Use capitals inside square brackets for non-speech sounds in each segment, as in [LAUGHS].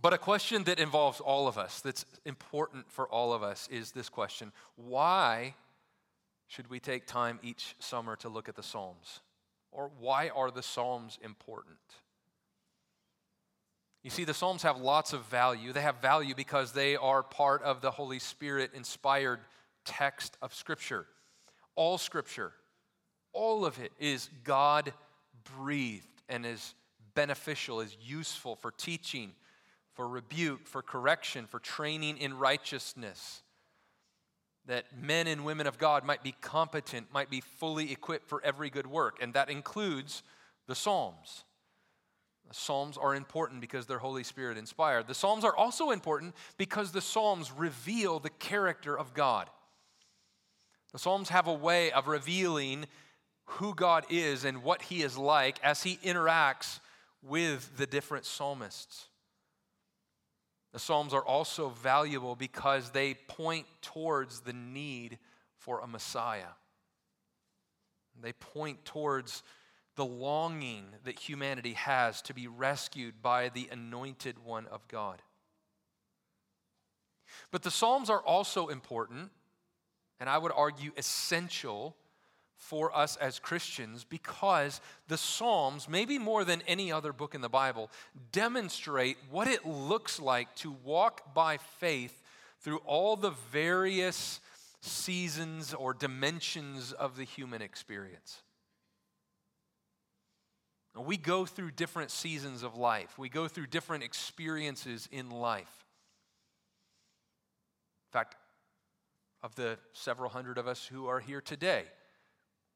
But a question that involves all of us, that's important for all of us, is this question Why should we take time each summer to look at the Psalms? Or why are the Psalms important? You see, the Psalms have lots of value. They have value because they are part of the Holy Spirit inspired text of Scripture. All Scripture, all of it is God breathed and is beneficial, is useful for teaching, for rebuke, for correction, for training in righteousness. That men and women of God might be competent, might be fully equipped for every good work, and that includes the Psalms. The Psalms are important because they're Holy Spirit inspired. The Psalms are also important because the Psalms reveal the character of God. The Psalms have a way of revealing who God is and what He is like as He interacts with the different psalmists. The Psalms are also valuable because they point towards the need for a Messiah. They point towards the longing that humanity has to be rescued by the anointed one of God. But the Psalms are also important, and I would argue essential for us as Christians because the Psalms, maybe more than any other book in the Bible, demonstrate what it looks like to walk by faith through all the various seasons or dimensions of the human experience. We go through different seasons of life, we go through different experiences in life. In fact, of the several hundred of us who are here today,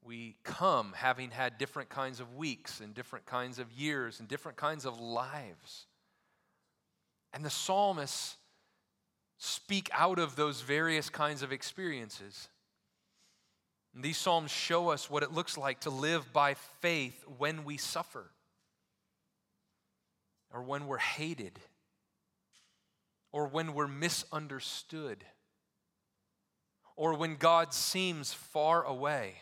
we come having had different kinds of weeks and different kinds of years and different kinds of lives. And the psalmists speak out of those various kinds of experiences. And these Psalms show us what it looks like to live by faith when we suffer, or when we're hated, or when we're misunderstood, or when God seems far away.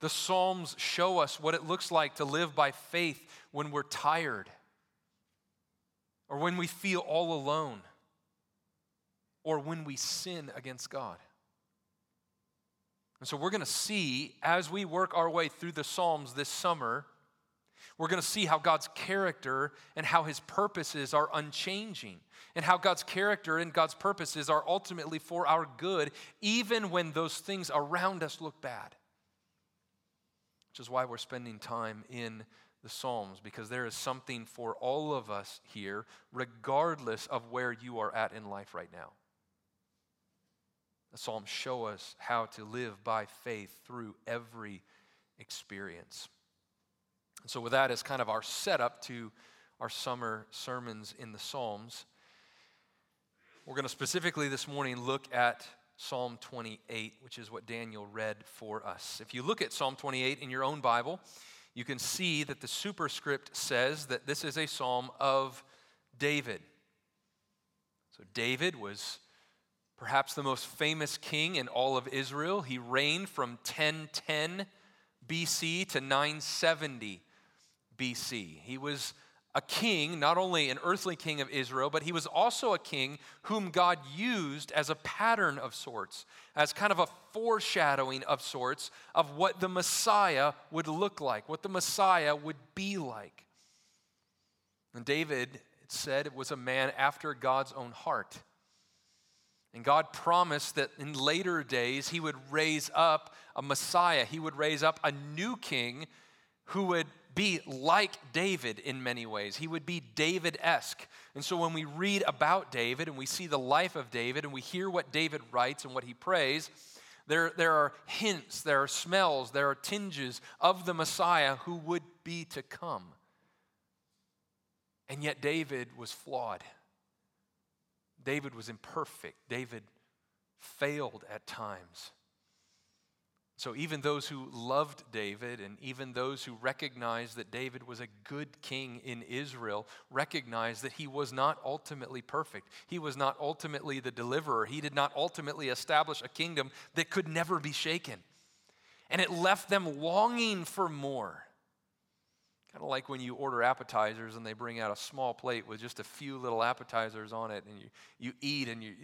The Psalms show us what it looks like to live by faith when we're tired, or when we feel all alone, or when we sin against God. And so we're going to see as we work our way through the Psalms this summer, we're going to see how God's character and how his purposes are unchanging, and how God's character and God's purposes are ultimately for our good, even when those things around us look bad. Which is why we're spending time in the Psalms, because there is something for all of us here, regardless of where you are at in life right now. The Psalms show us how to live by faith through every experience. And So, with that as kind of our setup to our summer sermons in the Psalms, we're going to specifically this morning look at Psalm 28, which is what Daniel read for us. If you look at Psalm 28 in your own Bible, you can see that the superscript says that this is a psalm of David. So, David was perhaps the most famous king in all of Israel. He reigned from 1010 BC to 970 BC. He was a king, not only an earthly king of Israel, but he was also a king whom God used as a pattern of sorts, as kind of a foreshadowing of sorts of what the Messiah would look like, what the Messiah would be like. And David, said, it was a man after God's own heart. And God promised that in later days he would raise up a Messiah. He would raise up a new king who would be like David in many ways. He would be David esque. And so when we read about David and we see the life of David and we hear what David writes and what he prays, there, there are hints, there are smells, there are tinges of the Messiah who would be to come. And yet David was flawed. David was imperfect. David failed at times. So, even those who loved David and even those who recognized that David was a good king in Israel recognized that he was not ultimately perfect. He was not ultimately the deliverer. He did not ultimately establish a kingdom that could never be shaken. And it left them longing for more. Kind of like when you order appetizers and they bring out a small plate with just a few little appetizers on it, and you, you eat and you,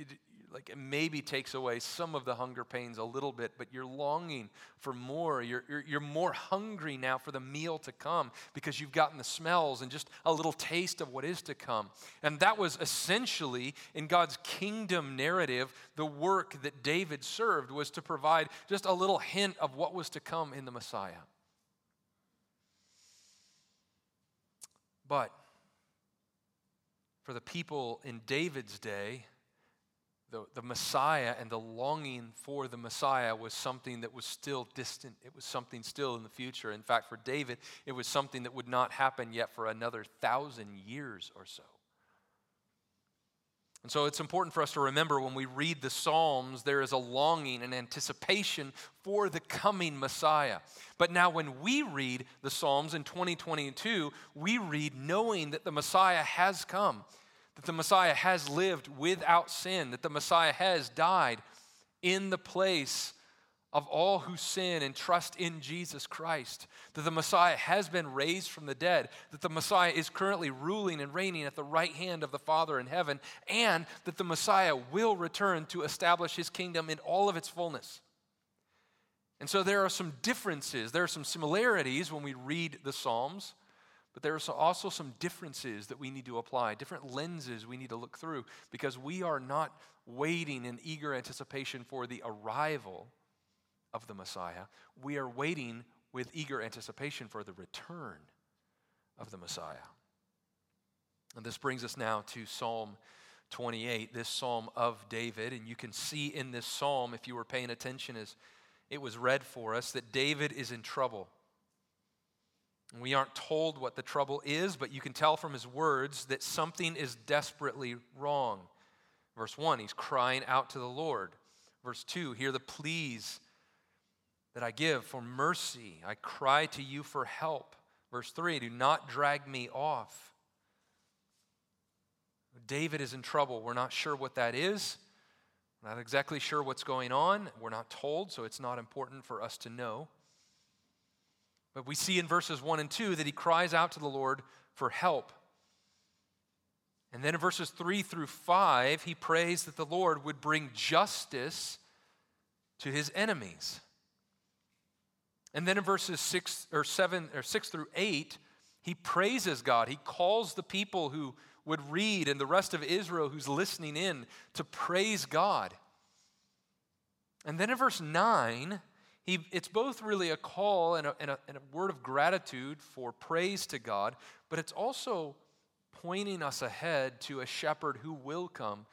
like it maybe takes away some of the hunger pains a little bit, but you're longing for more. You're, you're, you're, more hungry now for the meal to come because you've gotten the smells and just a little taste of what is to come. And that was essentially in God's kingdom narrative, the work that David served was to provide just a little hint of what was to come in the Messiah. But for the people in David's day, the, the Messiah and the longing for the Messiah was something that was still distant. It was something still in the future. In fact, for David, it was something that would not happen yet for another thousand years or so. And so it's important for us to remember when we read the Psalms, there is a longing and anticipation for the coming Messiah. But now, when we read the Psalms in 2022, we read knowing that the Messiah has come that the Messiah has lived without sin, that the Messiah has died in the place of all who sin and trust in Jesus Christ, that the Messiah has been raised from the dead, that the Messiah is currently ruling and reigning at the right hand of the Father in heaven, and that the Messiah will return to establish his kingdom in all of its fullness. And so there are some differences, there are some similarities when we read the Psalms. But there are also some differences that we need to apply, different lenses we need to look through, because we are not waiting in eager anticipation for the arrival of the Messiah. We are waiting with eager anticipation for the return of the Messiah. And this brings us now to Psalm 28, this psalm of David. And you can see in this psalm, if you were paying attention as it was read for us, that David is in trouble. We aren't told what the trouble is, but you can tell from his words that something is desperately wrong. Verse 1, he's crying out to the Lord. Verse 2, hear the pleas that I give for mercy. I cry to you for help. Verse 3, do not drag me off. David is in trouble. We're not sure what that is. We're not exactly sure what's going on. We're not told, so it's not important for us to know. But we see in verses 1 and 2 that he cries out to the Lord for help. And then in verses 3 through 5, he prays that the Lord would bring justice to his enemies. And then in verses 6 or 7 or 6 through 8, he praises God. He calls the people who would read and the rest of Israel who's listening in to praise God. And then in verse 9, he, it's both really a call and a, and, a, and a word of gratitude for praise to God, but it's also pointing us ahead to a shepherd who will come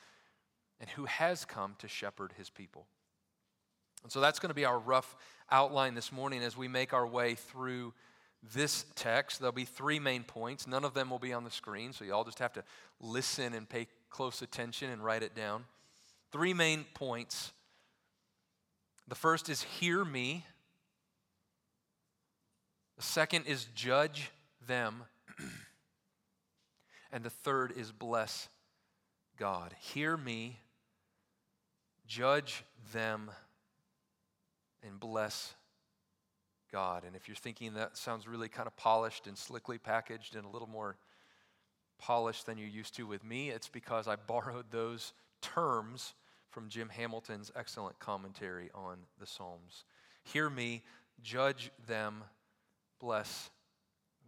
and who has come to shepherd his people. And so that's going to be our rough outline this morning as we make our way through this text. There'll be three main points. None of them will be on the screen, so you all just have to listen and pay close attention and write it down. Three main points the first is hear me. The second is judge them. [CLEARS THROAT] and the third is bless God. Hear me, judge them, and bless God. And if you're thinking that sounds really kind of polished and slickly packaged and a little more polished than you're used to with me, it's because I [LAUGHS] borrowed those terms from Jim Hamilton's excellent commentary on the Psalms. Hear me, judge them, bless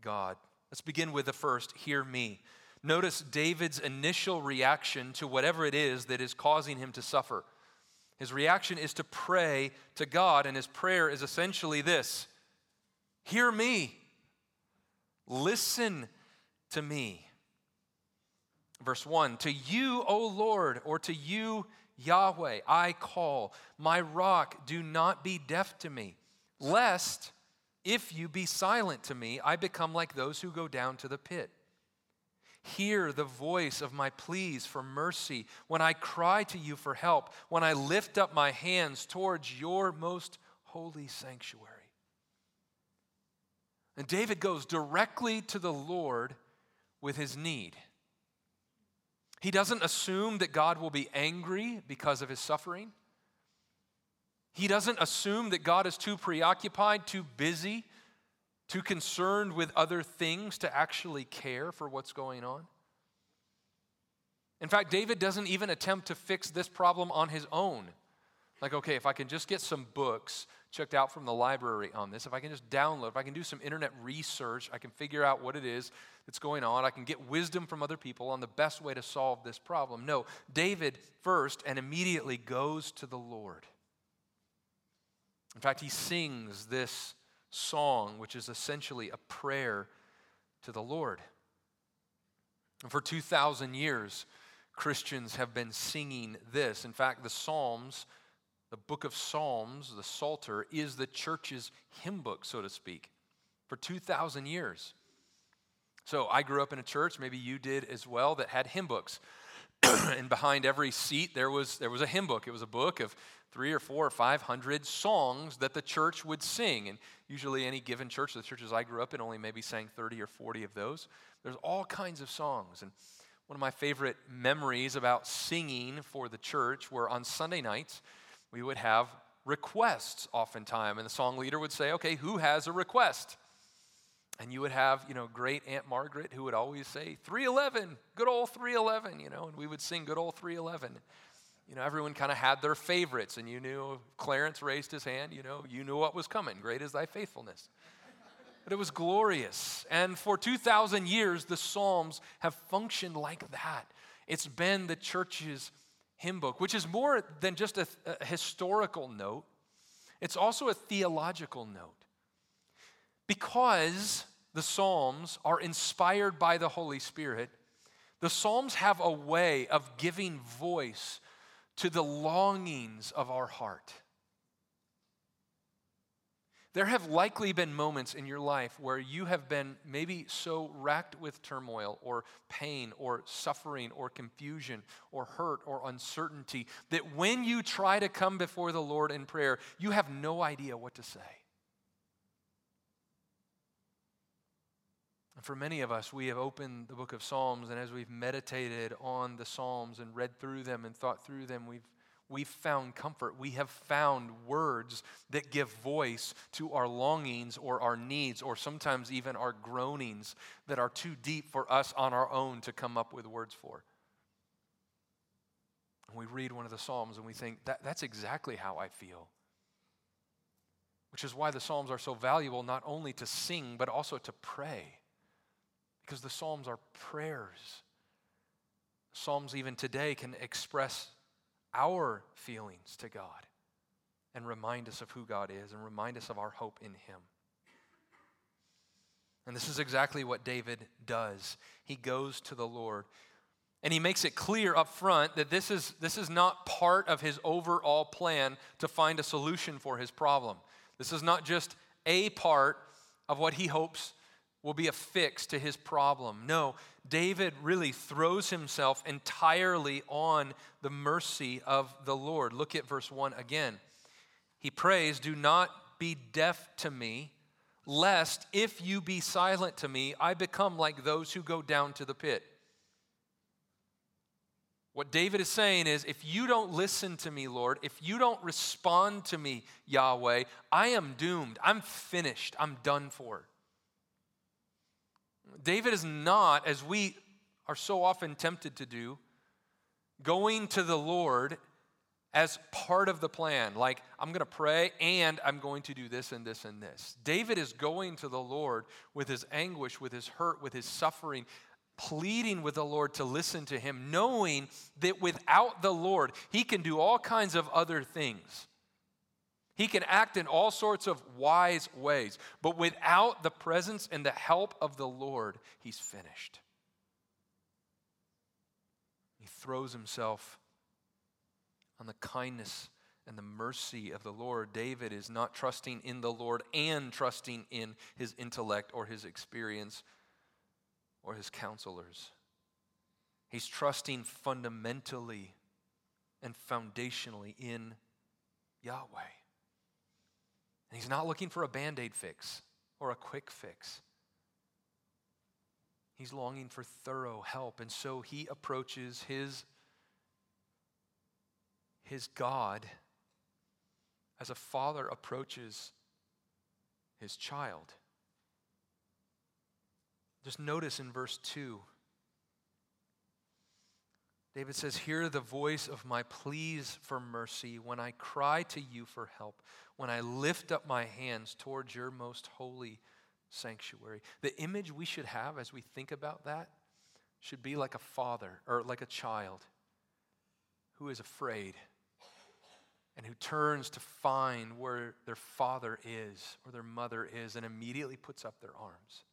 God. Let's begin with the first hear me. Notice David's initial reaction to whatever it is that is causing him to suffer. His reaction is to pray to God, and his prayer is essentially this Hear me, listen to me. Verse 1 To you, O Lord, or to you, Yahweh, I call. My rock, do not be deaf to me, lest if you be silent to me, I become like those who go down to the pit. Hear the voice of my pleas for mercy when I cry to you for help, when I lift up my hands towards your most holy sanctuary. And David goes directly to the Lord with his need. He doesn't assume that God will be angry because of his suffering. He doesn't assume that God is too preoccupied, too busy too concerned with other things to actually care for what's going on. In fact, David doesn't even attempt to fix this problem on his own. Like, okay, if I can just get some books checked out from the library on this, if I can just download, if I can do some internet research, I can figure out what it is that's going on, I can get wisdom from other people on the best way to solve this problem. No, David first and immediately goes to the Lord. In fact, he sings this song, which is essentially a prayer to the Lord. And for 2,000 years, Christians have been singing this. In fact, the Psalms, the book of Psalms, the Psalter, is the church's hymn book, so to speak, for 2,000 years. So I grew up in a church, maybe you did as well, that had hymn books. [CLEARS THROAT] and behind every seat there was, there was a hymn book. It was a book of three or four or five hundred songs that the church would sing. And usually, any given church, the churches I grew up in only maybe sang 30 or 40 of those. There's all kinds of songs. And one of my favorite memories about singing for the church were on Sunday nights, we would have requests oftentimes. And the song leader would say, Okay, who has a request? And you would have, you know, great Aunt Margaret who would always say, 311, good old 311, you know, and we would sing good old 311 you know, everyone kind of had their favorites, and you knew Clarence raised his hand, you know, you knew what was coming. Great is thy faithfulness. But it was glorious. And for 2,000 years, the Psalms have functioned like that. It's been the church's hymn book, which is more than just a, a historical note, it's also a theological note. Because the Psalms are inspired by the Holy Spirit, the Psalms have a way of giving voice to the longings of our heart. There have likely been moments in your life where you have been maybe so racked with turmoil or pain or suffering or confusion or hurt or uncertainty that when you try to come before the Lord in prayer, you have no idea what to say. And for many of us, we have opened the book of Psalms, and as we've meditated on the Psalms and read through them and thought through them, we've, we've found comfort. We have found words that give voice to our longings or our needs, or sometimes even our groanings that are too deep for us on our own to come up with words for. And we read one of the Psalms and we think, that, that's exactly how I feel which is why the Psalms are so valuable not only to sing, but also to pray. Because the Psalms are prayers. Psalms, even today, can express our feelings to God and remind us of who God is and remind us of our hope in Him. And this is exactly what David does. He goes to the Lord. And he makes it clear up front that this is, this is not part of his overall plan to find a solution for his problem. This is not just a part of what he hopes will be a fix to his problem. No, David really throws himself entirely on the mercy of the Lord. Look at verse 1 again. He prays, Do not be deaf to me, lest if you be silent to me, I become like those who go down to the pit. What David is saying is if you don't listen to me, Lord, if you don't respond to me, Yahweh, I am doomed. I'm finished. I'm done for. David is not, as we are so often tempted to do, going to the Lord as part of the plan. Like, I'm going to pray and I'm going to do this and this and this. David is going to the Lord with his anguish, with his hurt, with his suffering, pleading with the Lord to listen to him, knowing that without the Lord, he can do all kinds of other things. He can act in all sorts of wise ways, but without the presence and the help of the Lord, he's finished. He throws himself on the kindness and the mercy of the Lord. David is not trusting in the Lord and trusting in his intellect or his experience or his counselors. He's trusting fundamentally and foundationally in Yahweh. And he's not looking for a band aid fix or a quick fix. He's longing for thorough help. And so he approaches his, his God as a father approaches his child. Just notice in verse 2. David says, Hear the voice of my pleas for mercy when I cry to you for help, when I lift up my hands towards your most holy sanctuary. The image we should have as we think about that should be like a father or like a child who is afraid and who turns to find where their father is or their mother is and immediately puts up their arms.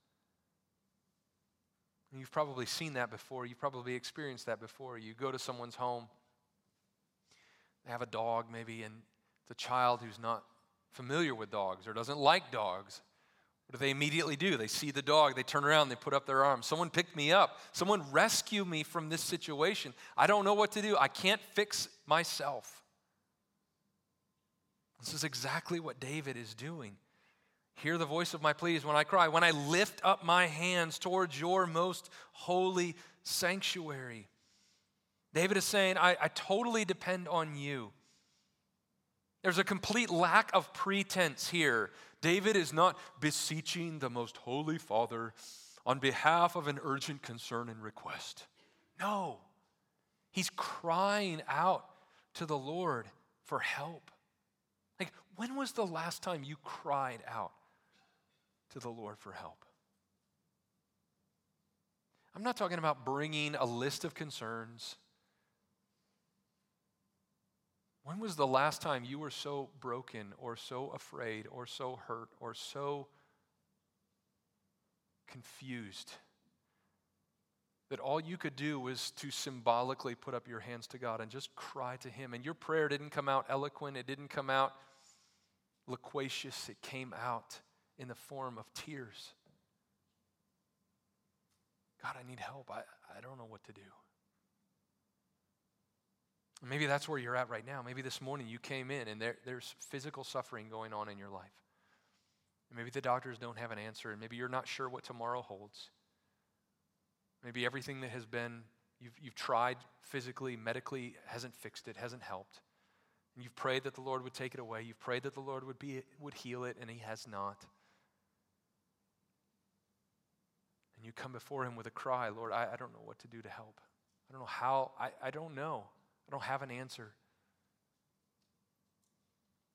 You've probably seen that before. You've probably experienced that before. You go to someone's home, they have a dog maybe, and it's a child who's not familiar with dogs or doesn't like dogs. What do they immediately do? They see the dog, they turn around, they put up their arms. Someone pick me up. Someone rescue me from this situation. I don't know what to do. I can't fix myself. This is exactly what David is doing. Hear the voice of my pleas when I cry, when I lift up my hands towards your most holy sanctuary. David is saying, I, I totally depend on you. There's a complete lack of pretense here. David is not beseeching the most holy Father on behalf of an urgent concern and request. No, he's crying out to the Lord for help. Like, when was the last time you cried out to the Lord for help. I'm not talking about bringing a list of concerns. When was the last time you were so broken or so afraid or so hurt or so confused that all you could do was to symbolically put up your hands to God and just cry to Him? And your prayer didn't come out eloquent, it didn't come out loquacious, it came out in the form of tears. God, I need help. I, I don't know what to do. Maybe that's where you're at right now. Maybe this morning you came in and there, there's physical suffering going on in your life. maybe the doctors don't have an answer, and maybe you're not sure what tomorrow holds. Maybe everything that has been, you've, you've tried physically, medically, hasn't fixed it, hasn't helped. And you've prayed that the Lord would take it away. You've prayed that the Lord would, be, would heal it, and He has not. And you come before Him with a cry, Lord, I, I don't know what to do to help. I don't know how, I, I don't know. I don't have an answer.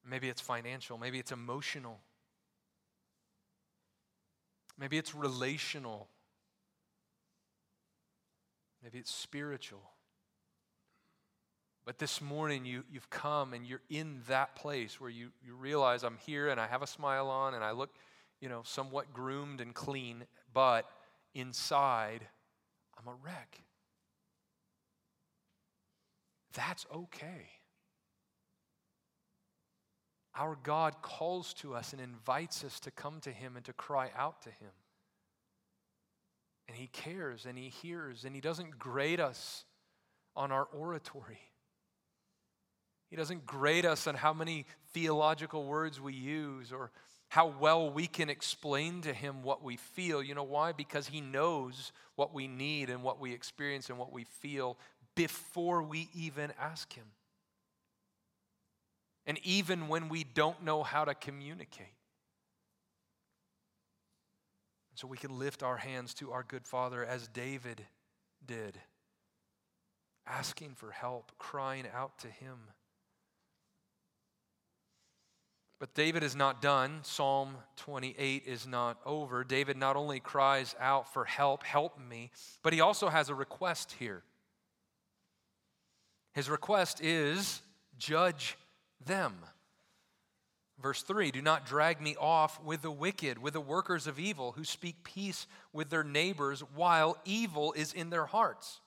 Maybe it's financial, maybe it's emotional, maybe it's relational, maybe it's spiritual. But this morning, you, you've come and you're in that place where you, you realize I'm here and I have a smile on and I look, you know, somewhat groomed and clean, but inside, I'm a wreck. That's okay. Our God calls to us and invites us to come to Him and to cry out to Him. And He cares and He hears and He doesn't grade us on our oratory. He doesn't grade us on how many theological words we use or how well we can explain to him what we feel. You know why? Because he knows what we need and what we experience and what we feel before we even ask him. And even when we don't know how to communicate. So we can lift our hands to our good Father as David did, asking for help, crying out to him. But David is not done. Psalm 28 is not over. David not only cries out for help, help me, but he also has a request here. His request is judge them. Verse 3 Do not drag me off with the wicked, with the workers of evil, who speak peace with their neighbors while evil is in their hearts.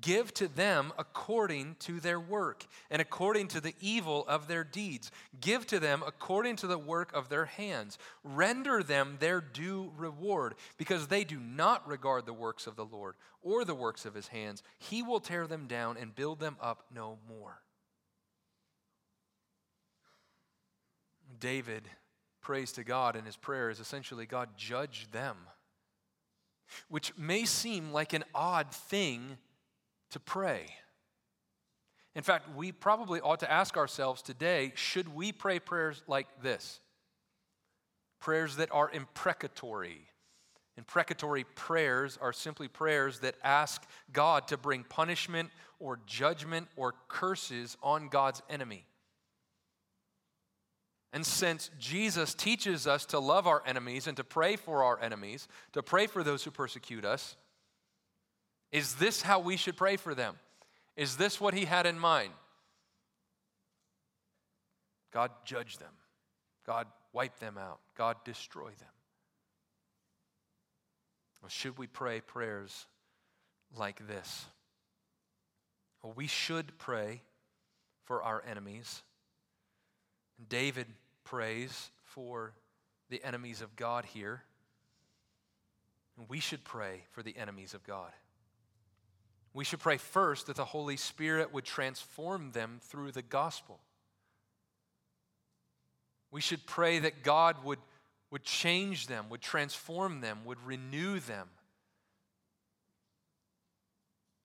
Give to them according to their work and according to the evil of their deeds. Give to them according to the work of their hands. Render them their due reward, because they do not regard the works of the Lord or the works of his hands. He will tear them down and build them up no more. David prays to God and his prayer is essentially God, judge them, which may seem like an odd thing to pray. In fact, we probably ought to ask ourselves today should we pray prayers like this? Prayers that are imprecatory. Imprecatory prayers are simply prayers that ask God to bring punishment or judgment or curses on God's enemy. And since Jesus teaches us to love our enemies and to pray for our enemies, to pray for those who persecute us, is this how we should pray for them? Is this what he had in mind? God judge them. God wipe them out. God destroy them. Well, should we pray prayers like this? Well, we should pray for our enemies. David prays for the enemies of God here. And we should pray for the enemies of God. We should pray first that the Holy Spirit would transform them through the gospel. We should pray that God would, would change them, would transform them, would renew them.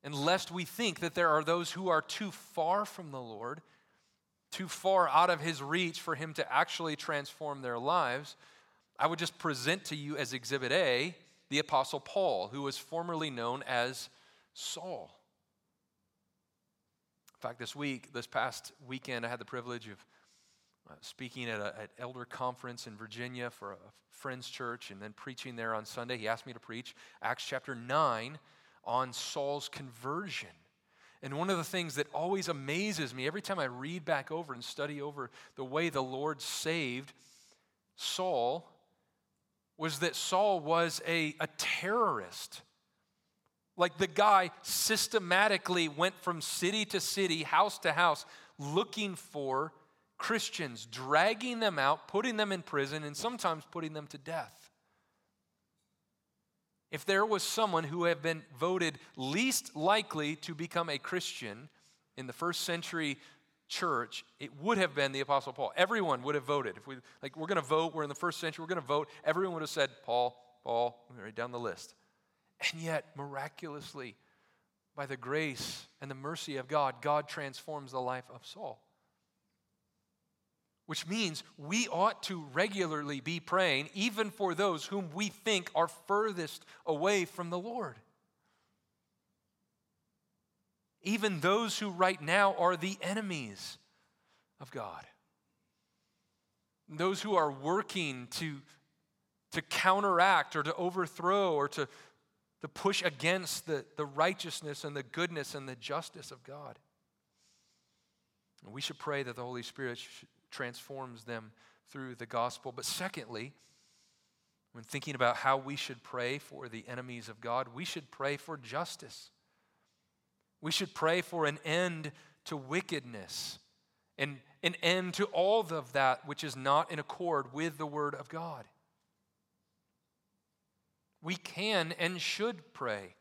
And lest we think that there are those who are too far from the Lord, too far out of His reach for Him to actually transform their lives, I would just present to you as Exhibit A the Apostle Paul, who was formerly known as Saul. In fact, this week, this past weekend, I had the privilege of uh, speaking at an elder conference in Virginia for a friend's church and then preaching there on Sunday. He asked me to preach Acts chapter 9 on Saul's conversion. And one of the things that always amazes me every time I read back over and study over the way the Lord saved Saul was that Saul was a, a terrorist. Like the guy systematically went from city to city, house to house, looking for Christians, dragging them out, putting them in prison, and sometimes putting them to death. If there was someone who had been voted least likely to become a Christian in the first century church, it would have been the Apostle Paul. Everyone would have voted. If we like we're gonna vote, we're in the first century, we're gonna vote, everyone would have said, Paul, Paul, right down the list. And yet, miraculously, by the grace and the mercy of God, God transforms the life of Saul. Which means we ought to regularly be praying, even for those whom we think are furthest away from the Lord. Even those who right now are the enemies of God. Those who are working to, to counteract or to overthrow or to to push against the, the righteousness and the goodness and the justice of God. And we should pray that the Holy Spirit transforms them through the gospel. But secondly, when thinking about how we should pray for the enemies of God, we should pray for justice. We should pray for an end to wickedness and an end to all of that which is not in accord with the Word of God we can and should pray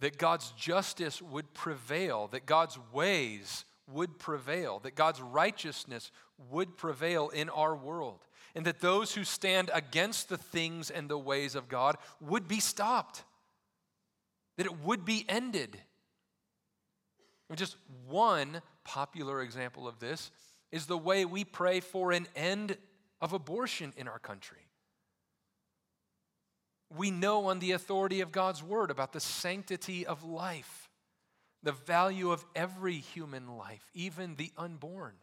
that God's justice would prevail, that God's ways would prevail, that God's righteousness would prevail in our world, and that those who stand against the things and the ways of God would be stopped, that it would be ended. just one popular example of this is the way we pray for an end of abortion in our country. We know on the authority of God's word about the sanctity of life, the value of every human life, even the unborn.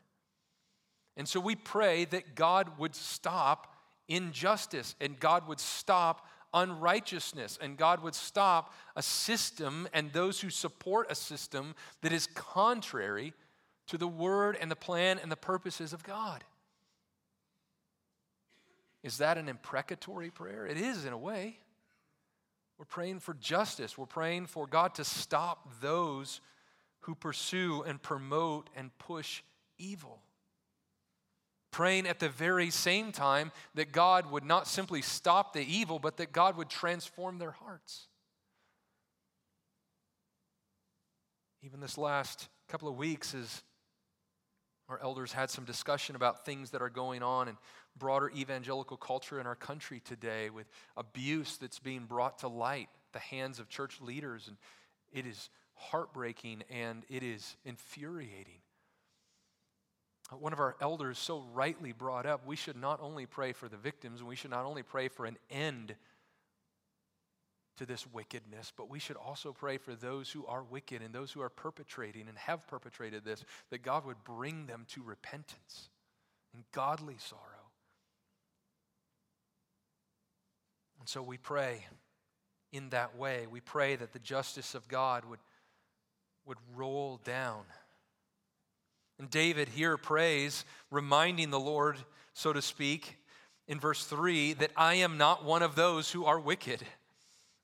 And so we pray that God would stop injustice and God would stop unrighteousness and God would stop a system and those who support a system that is contrary to the word and the plan and the purposes of God. Is that an imprecatory prayer? It is, in a way. We're praying for justice. We're praying for God to stop those who pursue and promote and push evil. Praying at the very same time that God would not simply stop the evil, but that God would transform their hearts. Even this last couple of weeks, as our elders had some discussion about things that are going on in broader evangelical culture in our country today with abuse that's being brought to light the hands of church leaders and it is heartbreaking and it is infuriating one of our elders so rightly brought up we should not only pray for the victims and we should not only pray for an end to this wickedness, but we should also pray for those who are wicked and those who are perpetrating and have perpetrated this, that God would bring them to repentance and godly sorrow. And so we pray in that way. We pray that the justice of God would, would roll down. And David here prays, reminding the Lord, so to speak, in verse 3, that I am not one of those who are wicked.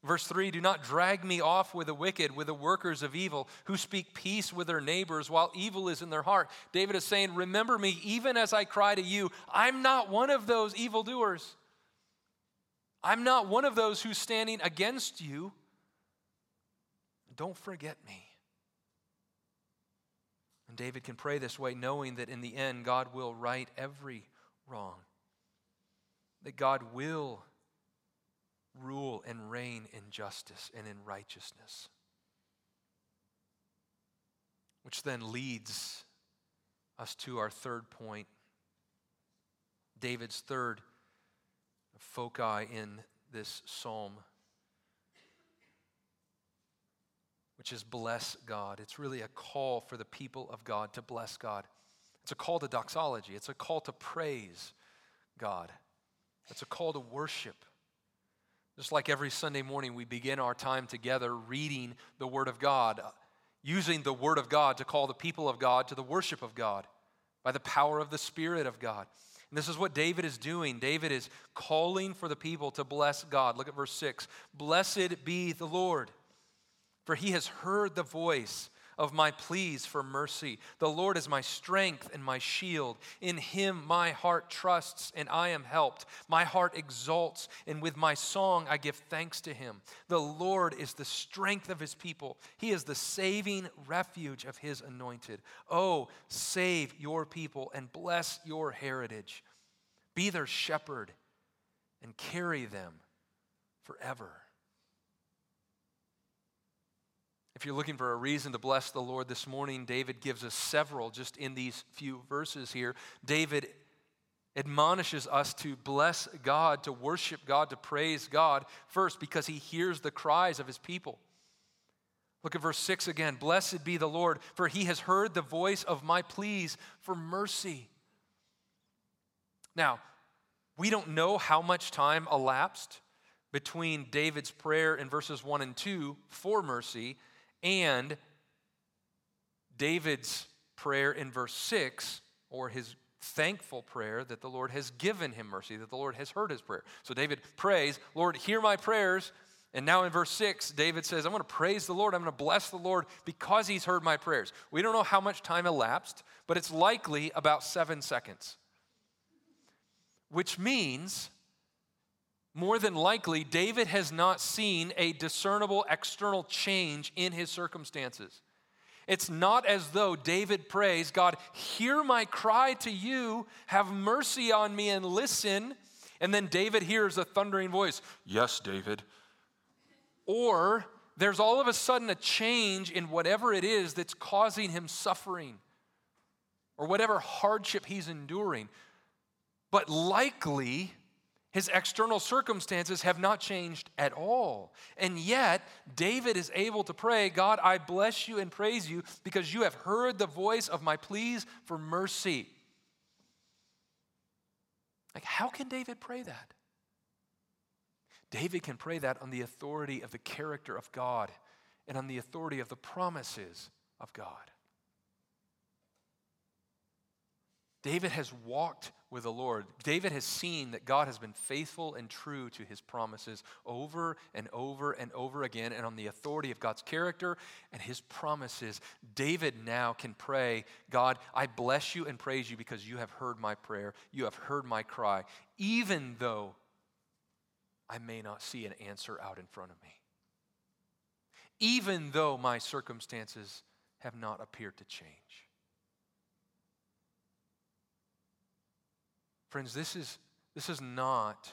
Verse 3 Do not drag me off with the wicked, with the workers of evil, who speak peace with their neighbors while evil is in their heart. David is saying, Remember me even as I cry to you. I'm not one of those evildoers. I'm not one of those who's standing against you. Don't forget me. And David can pray this way, knowing that in the end, God will right every wrong, that God will rule and reign in justice and in righteousness. Which then leads us to our third point. David's third foci in this psalm, which is bless God. It's really a call for the people of God to bless God. It's a call to doxology, it's a call to praise God, it's a call to worship. Just like every Sunday morning, we begin our time together reading the Word of God, using the Word of God to call the people of God to the worship of God by the power of the Spirit of God. And this is what David is doing. David is calling for the people to bless God. Look at verse 6. Blessed be the Lord, for he has heard the voice of my pleas for mercy. The Lord is my strength and my shield. In him my heart trusts and I am helped. My heart exalts, and with my song I give thanks to him. The Lord is the strength of his people, he is the saving refuge of his anointed. Oh, save your people and bless your heritage. Be their shepherd and carry them forever. If you're looking for a reason to bless the Lord this morning, David gives us several just in these few verses here. David admonishes us to bless God, to worship God, to praise God first because he hears the cries of his people. Look at verse 6 again. Blessed be the Lord, for he has heard the voice of my pleas for mercy. Now, we don't know how much time elapsed between David's prayer in verses 1 and 2 for mercy and David's prayer in verse 6, or his thankful prayer that the Lord has given him mercy, that the Lord has heard his prayer. So David prays, Lord, hear my prayers. And now in verse 6, David says, I'm going to praise the Lord. I'm going to bless the Lord because he's heard my prayers. We don't know how much time elapsed, but it's likely about seven seconds. Which means more than likely, David has not seen a discernible external change in his circumstances. It's not as though David prays, God, hear my cry to you, have mercy on me and listen. And then David hears a thundering voice, Yes, David. Or there's all of a sudden a change in whatever it is that's causing him suffering or whatever hardship he's enduring. But likely, his external circumstances have not changed at all. And yet, David is able to pray, God, I bless you and praise you because you have heard the voice of my pleas for mercy. Like, how can David pray that? David can pray that on the authority of the character of God and on the authority of the promises of God. David has walked with the Lord. David has seen that God has been faithful and true to his promises over and over and over again. And on the authority of God's character and his promises, David now can pray, God, I bless you and praise you because you have heard my prayer. You have heard my cry, even though I may not see an answer out in front of me. Even though my circumstances have not appeared to change. Friends, this is, this is not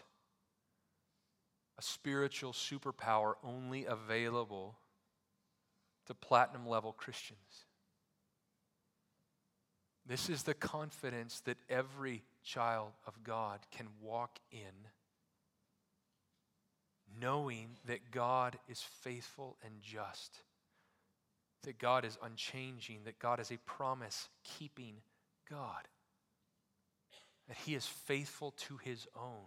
a spiritual superpower only available to platinum level Christians. This is the confidence that every child of God can walk in, knowing that God is faithful and just, that God is unchanging, that God is a promise keeping God, that He is faithful to His own.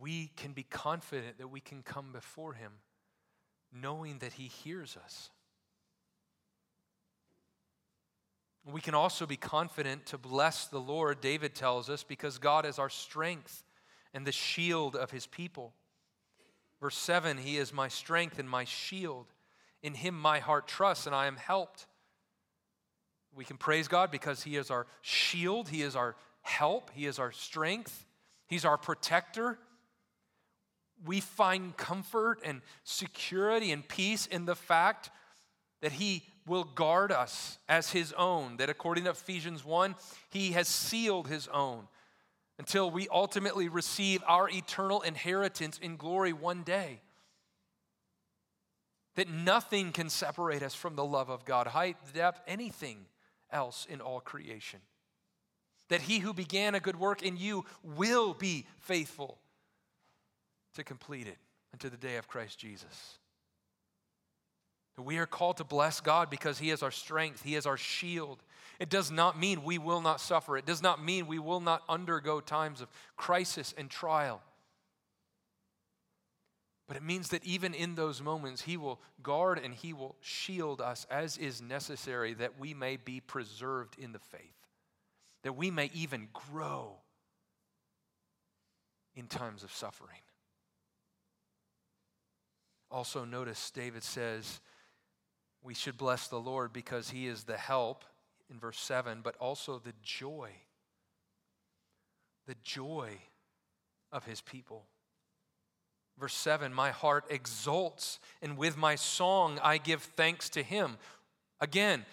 we can be confident that we can come before Him knowing that He hears us. We can also be confident to bless the Lord, David tells us, because God is our strength and the shield of his people. Verse 7 He is my strength and my shield. In him my heart trusts, and I am helped. We can praise God because he is our shield, he is our help, he is our strength, he's our protector. We find comfort and security and peace in the fact that he will guard us as his own, that according to Ephesians 1, he has sealed his own until we ultimately receive our eternal inheritance in glory one day. That nothing can separate us from the love of God, height, depth, anything else in all creation. That he who began a good work in you will be faithful to complete it until the day of Christ Jesus. We are called to bless God because He is our strength, He is our shield. It does not mean we will not suffer, it does not mean we will not undergo times of crisis and trial. But it means that even in those moments, He will guard and He will shield us as is necessary that we may be preserved in the faith, that we may even grow in times of suffering. Also, notice David says, we should bless the Lord because he is the help in verse 7, but also the joy. The joy of his people. Verse 7 My heart exults, and with my song I give thanks to him. Again,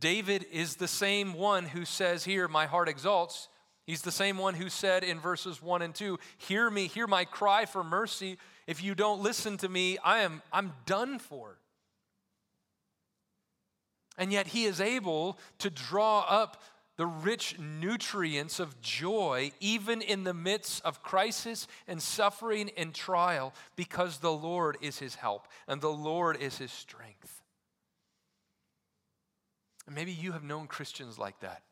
David is the same one who says here, My heart exults. He's the same one who said in verses 1 and 2, Hear me, hear my cry for mercy. If you don't listen to me, I am I'm done for. And yet he is able to draw up the rich nutrients of joy even in the midst of crisis and suffering and trial because the Lord is his help and the Lord is his strength. And maybe you have known Christians like that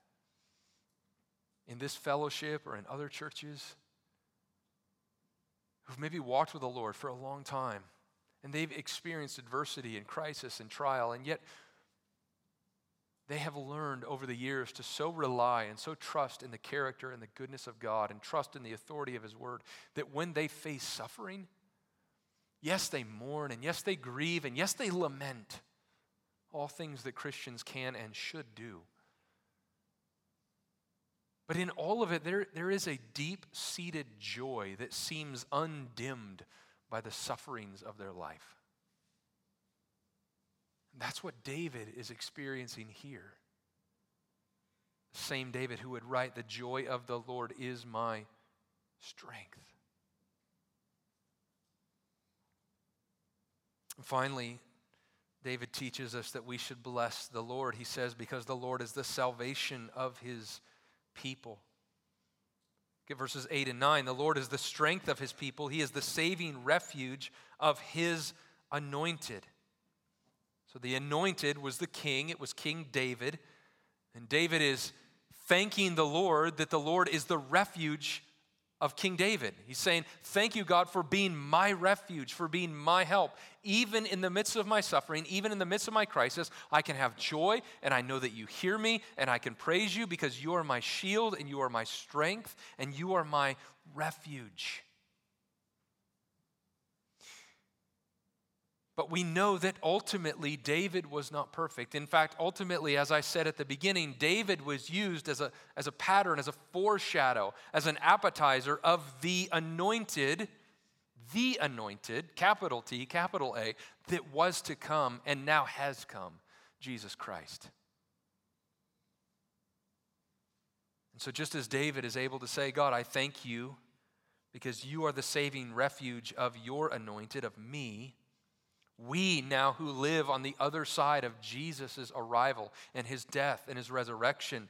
in this fellowship or in other churches who've maybe walked with the Lord for a long time and they've experienced adversity and crisis and trial, and yet they have learned over the years to so rely and so trust in the character and the goodness of God and trust in the authority of His Word that when they face suffering, yes, they mourn and yes, they grieve and yes, they lament. All things that Christians can and should do. But in all of it, there, there is a deep seated joy that seems undimmed by the sufferings of their life. That's what David is experiencing here. Same David who would write, The joy of the Lord is my strength. Finally, David teaches us that we should bless the Lord. He says, Because the Lord is the salvation of his people. Get verses 8 and 9. The Lord is the strength of his people, he is the saving refuge of his anointed. So the anointed was the king, it was King David. And David is thanking the Lord that the Lord is the refuge of King David. He's saying, Thank you, God, for being my refuge, for being my help. Even in the midst of my suffering, even in the midst of my crisis, I can have joy and I know that you hear me and I can praise you because you are my shield and you are my strength and you are my refuge. But we know that ultimately David was not perfect. In fact, ultimately, as I said at the beginning, David was used as a, as a pattern, as a foreshadow, as an appetizer of the anointed, the anointed, capital T, capital A, that was to come and now has come, Jesus Christ. And so, just as David is able to say, God, I thank you because you are the saving refuge of your anointed, of me we now who live on the other side of Jesus' arrival and his death and his resurrection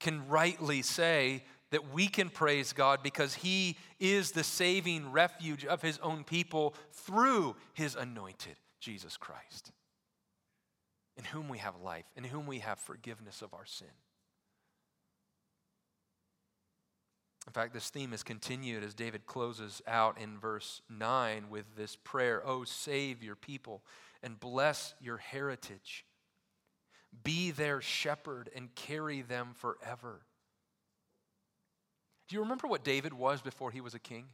can rightly say that we can praise God because He is the saving refuge of His own people through His anointed, Jesus Christ, in whom we have life, in whom we have forgiveness of our sin. In fact, this theme is continued as David closes out in verse 9 with this prayer Oh, save your people and bless your heritage. Be their shepherd and carry them forever. Do you remember what David was before he was a king?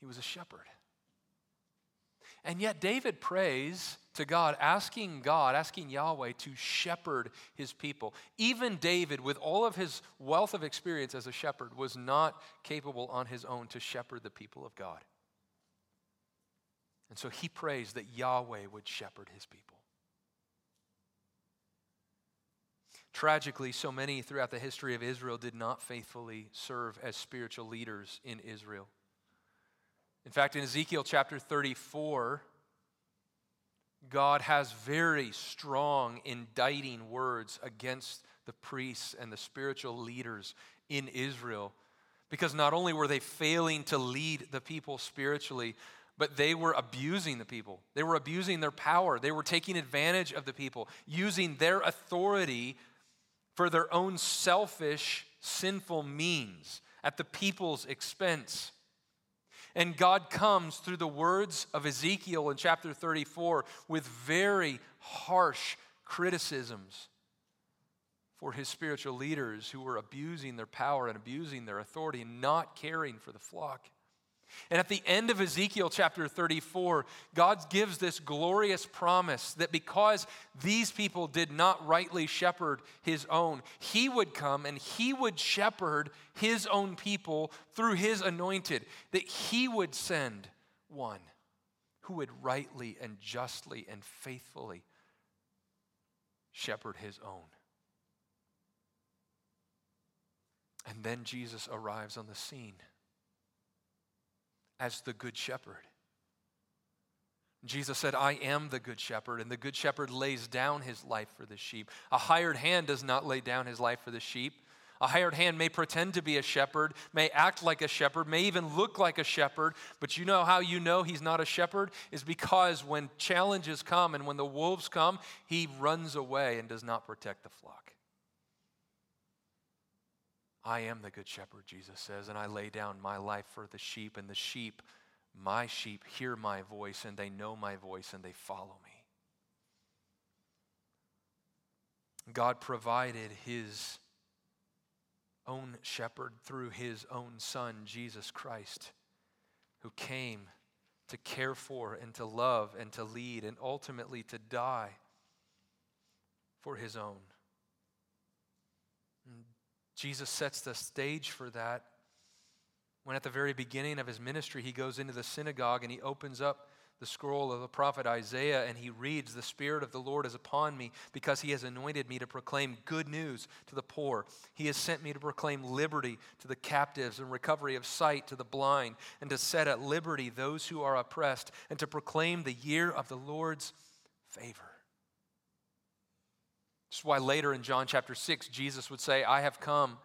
He was a shepherd. And yet, David prays to God, asking God, asking Yahweh to shepherd his people. Even David, with all of his wealth of experience as a shepherd, was not capable on his own to shepherd the people of God. And so he prays that Yahweh would shepherd his people. Tragically, so many throughout the history of Israel did not faithfully serve as spiritual leaders in Israel. In fact, in Ezekiel chapter 34, God has very strong indicting words against the priests and the spiritual leaders in Israel because not only were they failing to lead the people spiritually, but they were abusing the people. They were abusing their power. They were taking advantage of the people, using their authority for their own selfish, sinful means at the people's expense. And God comes through the words of Ezekiel in chapter 34 with very harsh criticisms for his spiritual leaders who were abusing their power and abusing their authority and not caring for the flock. And at the end of Ezekiel chapter 34, God gives this glorious promise that because these people did not rightly shepherd his own, he would come and he would shepherd his own people through his anointed, that he would send one who would rightly and justly and faithfully shepherd his own. And then Jesus arrives on the scene as the Good Shepherd. Jesus said, I am the Good Shepherd, and the Good Shepherd lays down his life for the sheep. A hired hand does not lay down his life for the sheep. A hired hand may pretend to be a shepherd, may act like a shepherd, may even look like a shepherd, but you know how you know he's not a shepherd? Is because when challenges come and when the wolves come, he runs away and does not protect the flock. I am the good shepherd, Jesus says, and I lay down my life for the sheep, and the sheep, my sheep, hear my voice, and they know my voice, and they follow me. God provided his own shepherd through his own son, Jesus Christ, who came to care for and to love and to lead and ultimately to die for his own. Jesus sets the stage for that when at the very beginning of his ministry he goes into the synagogue and he opens up the scroll of the prophet Isaiah and he reads, The Spirit of the Lord is upon me because he has anointed me to proclaim good news to the poor. He has sent me to proclaim liberty to the captives and recovery of sight to the blind and to set at liberty those who are oppressed and to proclaim the year of the Lord's favor. This is why later in John chapter 6, Jesus would say, I have come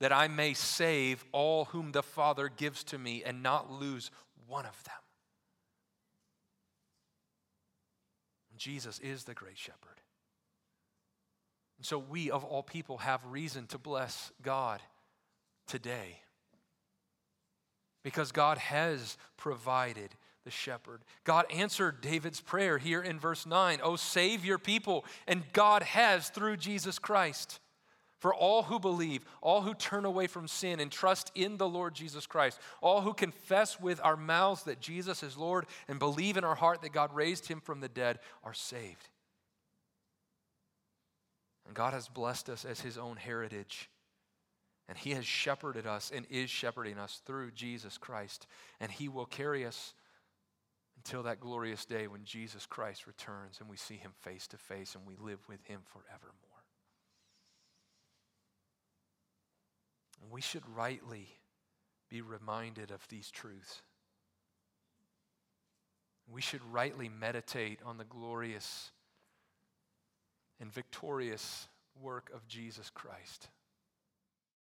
that I may save all whom the Father gives to me and not lose one of them. Jesus is the great shepherd. And so we, of all people, have reason to bless God today because God has provided the shepherd. God answered David's prayer here in verse 9 Oh, save your people. And God has through Jesus Christ. For all who believe, all who turn away from sin and trust in the Lord Jesus Christ, all who confess with our mouths that Jesus is Lord and believe in our heart that God raised him from the dead are saved. And God has blessed us as his own heritage. And he has shepherded us and is shepherding us through Jesus Christ. And he will carry us until that glorious day when Jesus Christ returns and we see him face to face and we live with him forevermore. And we should rightly be reminded of these truths. We should rightly meditate on the glorious and victorious work of Jesus Christ.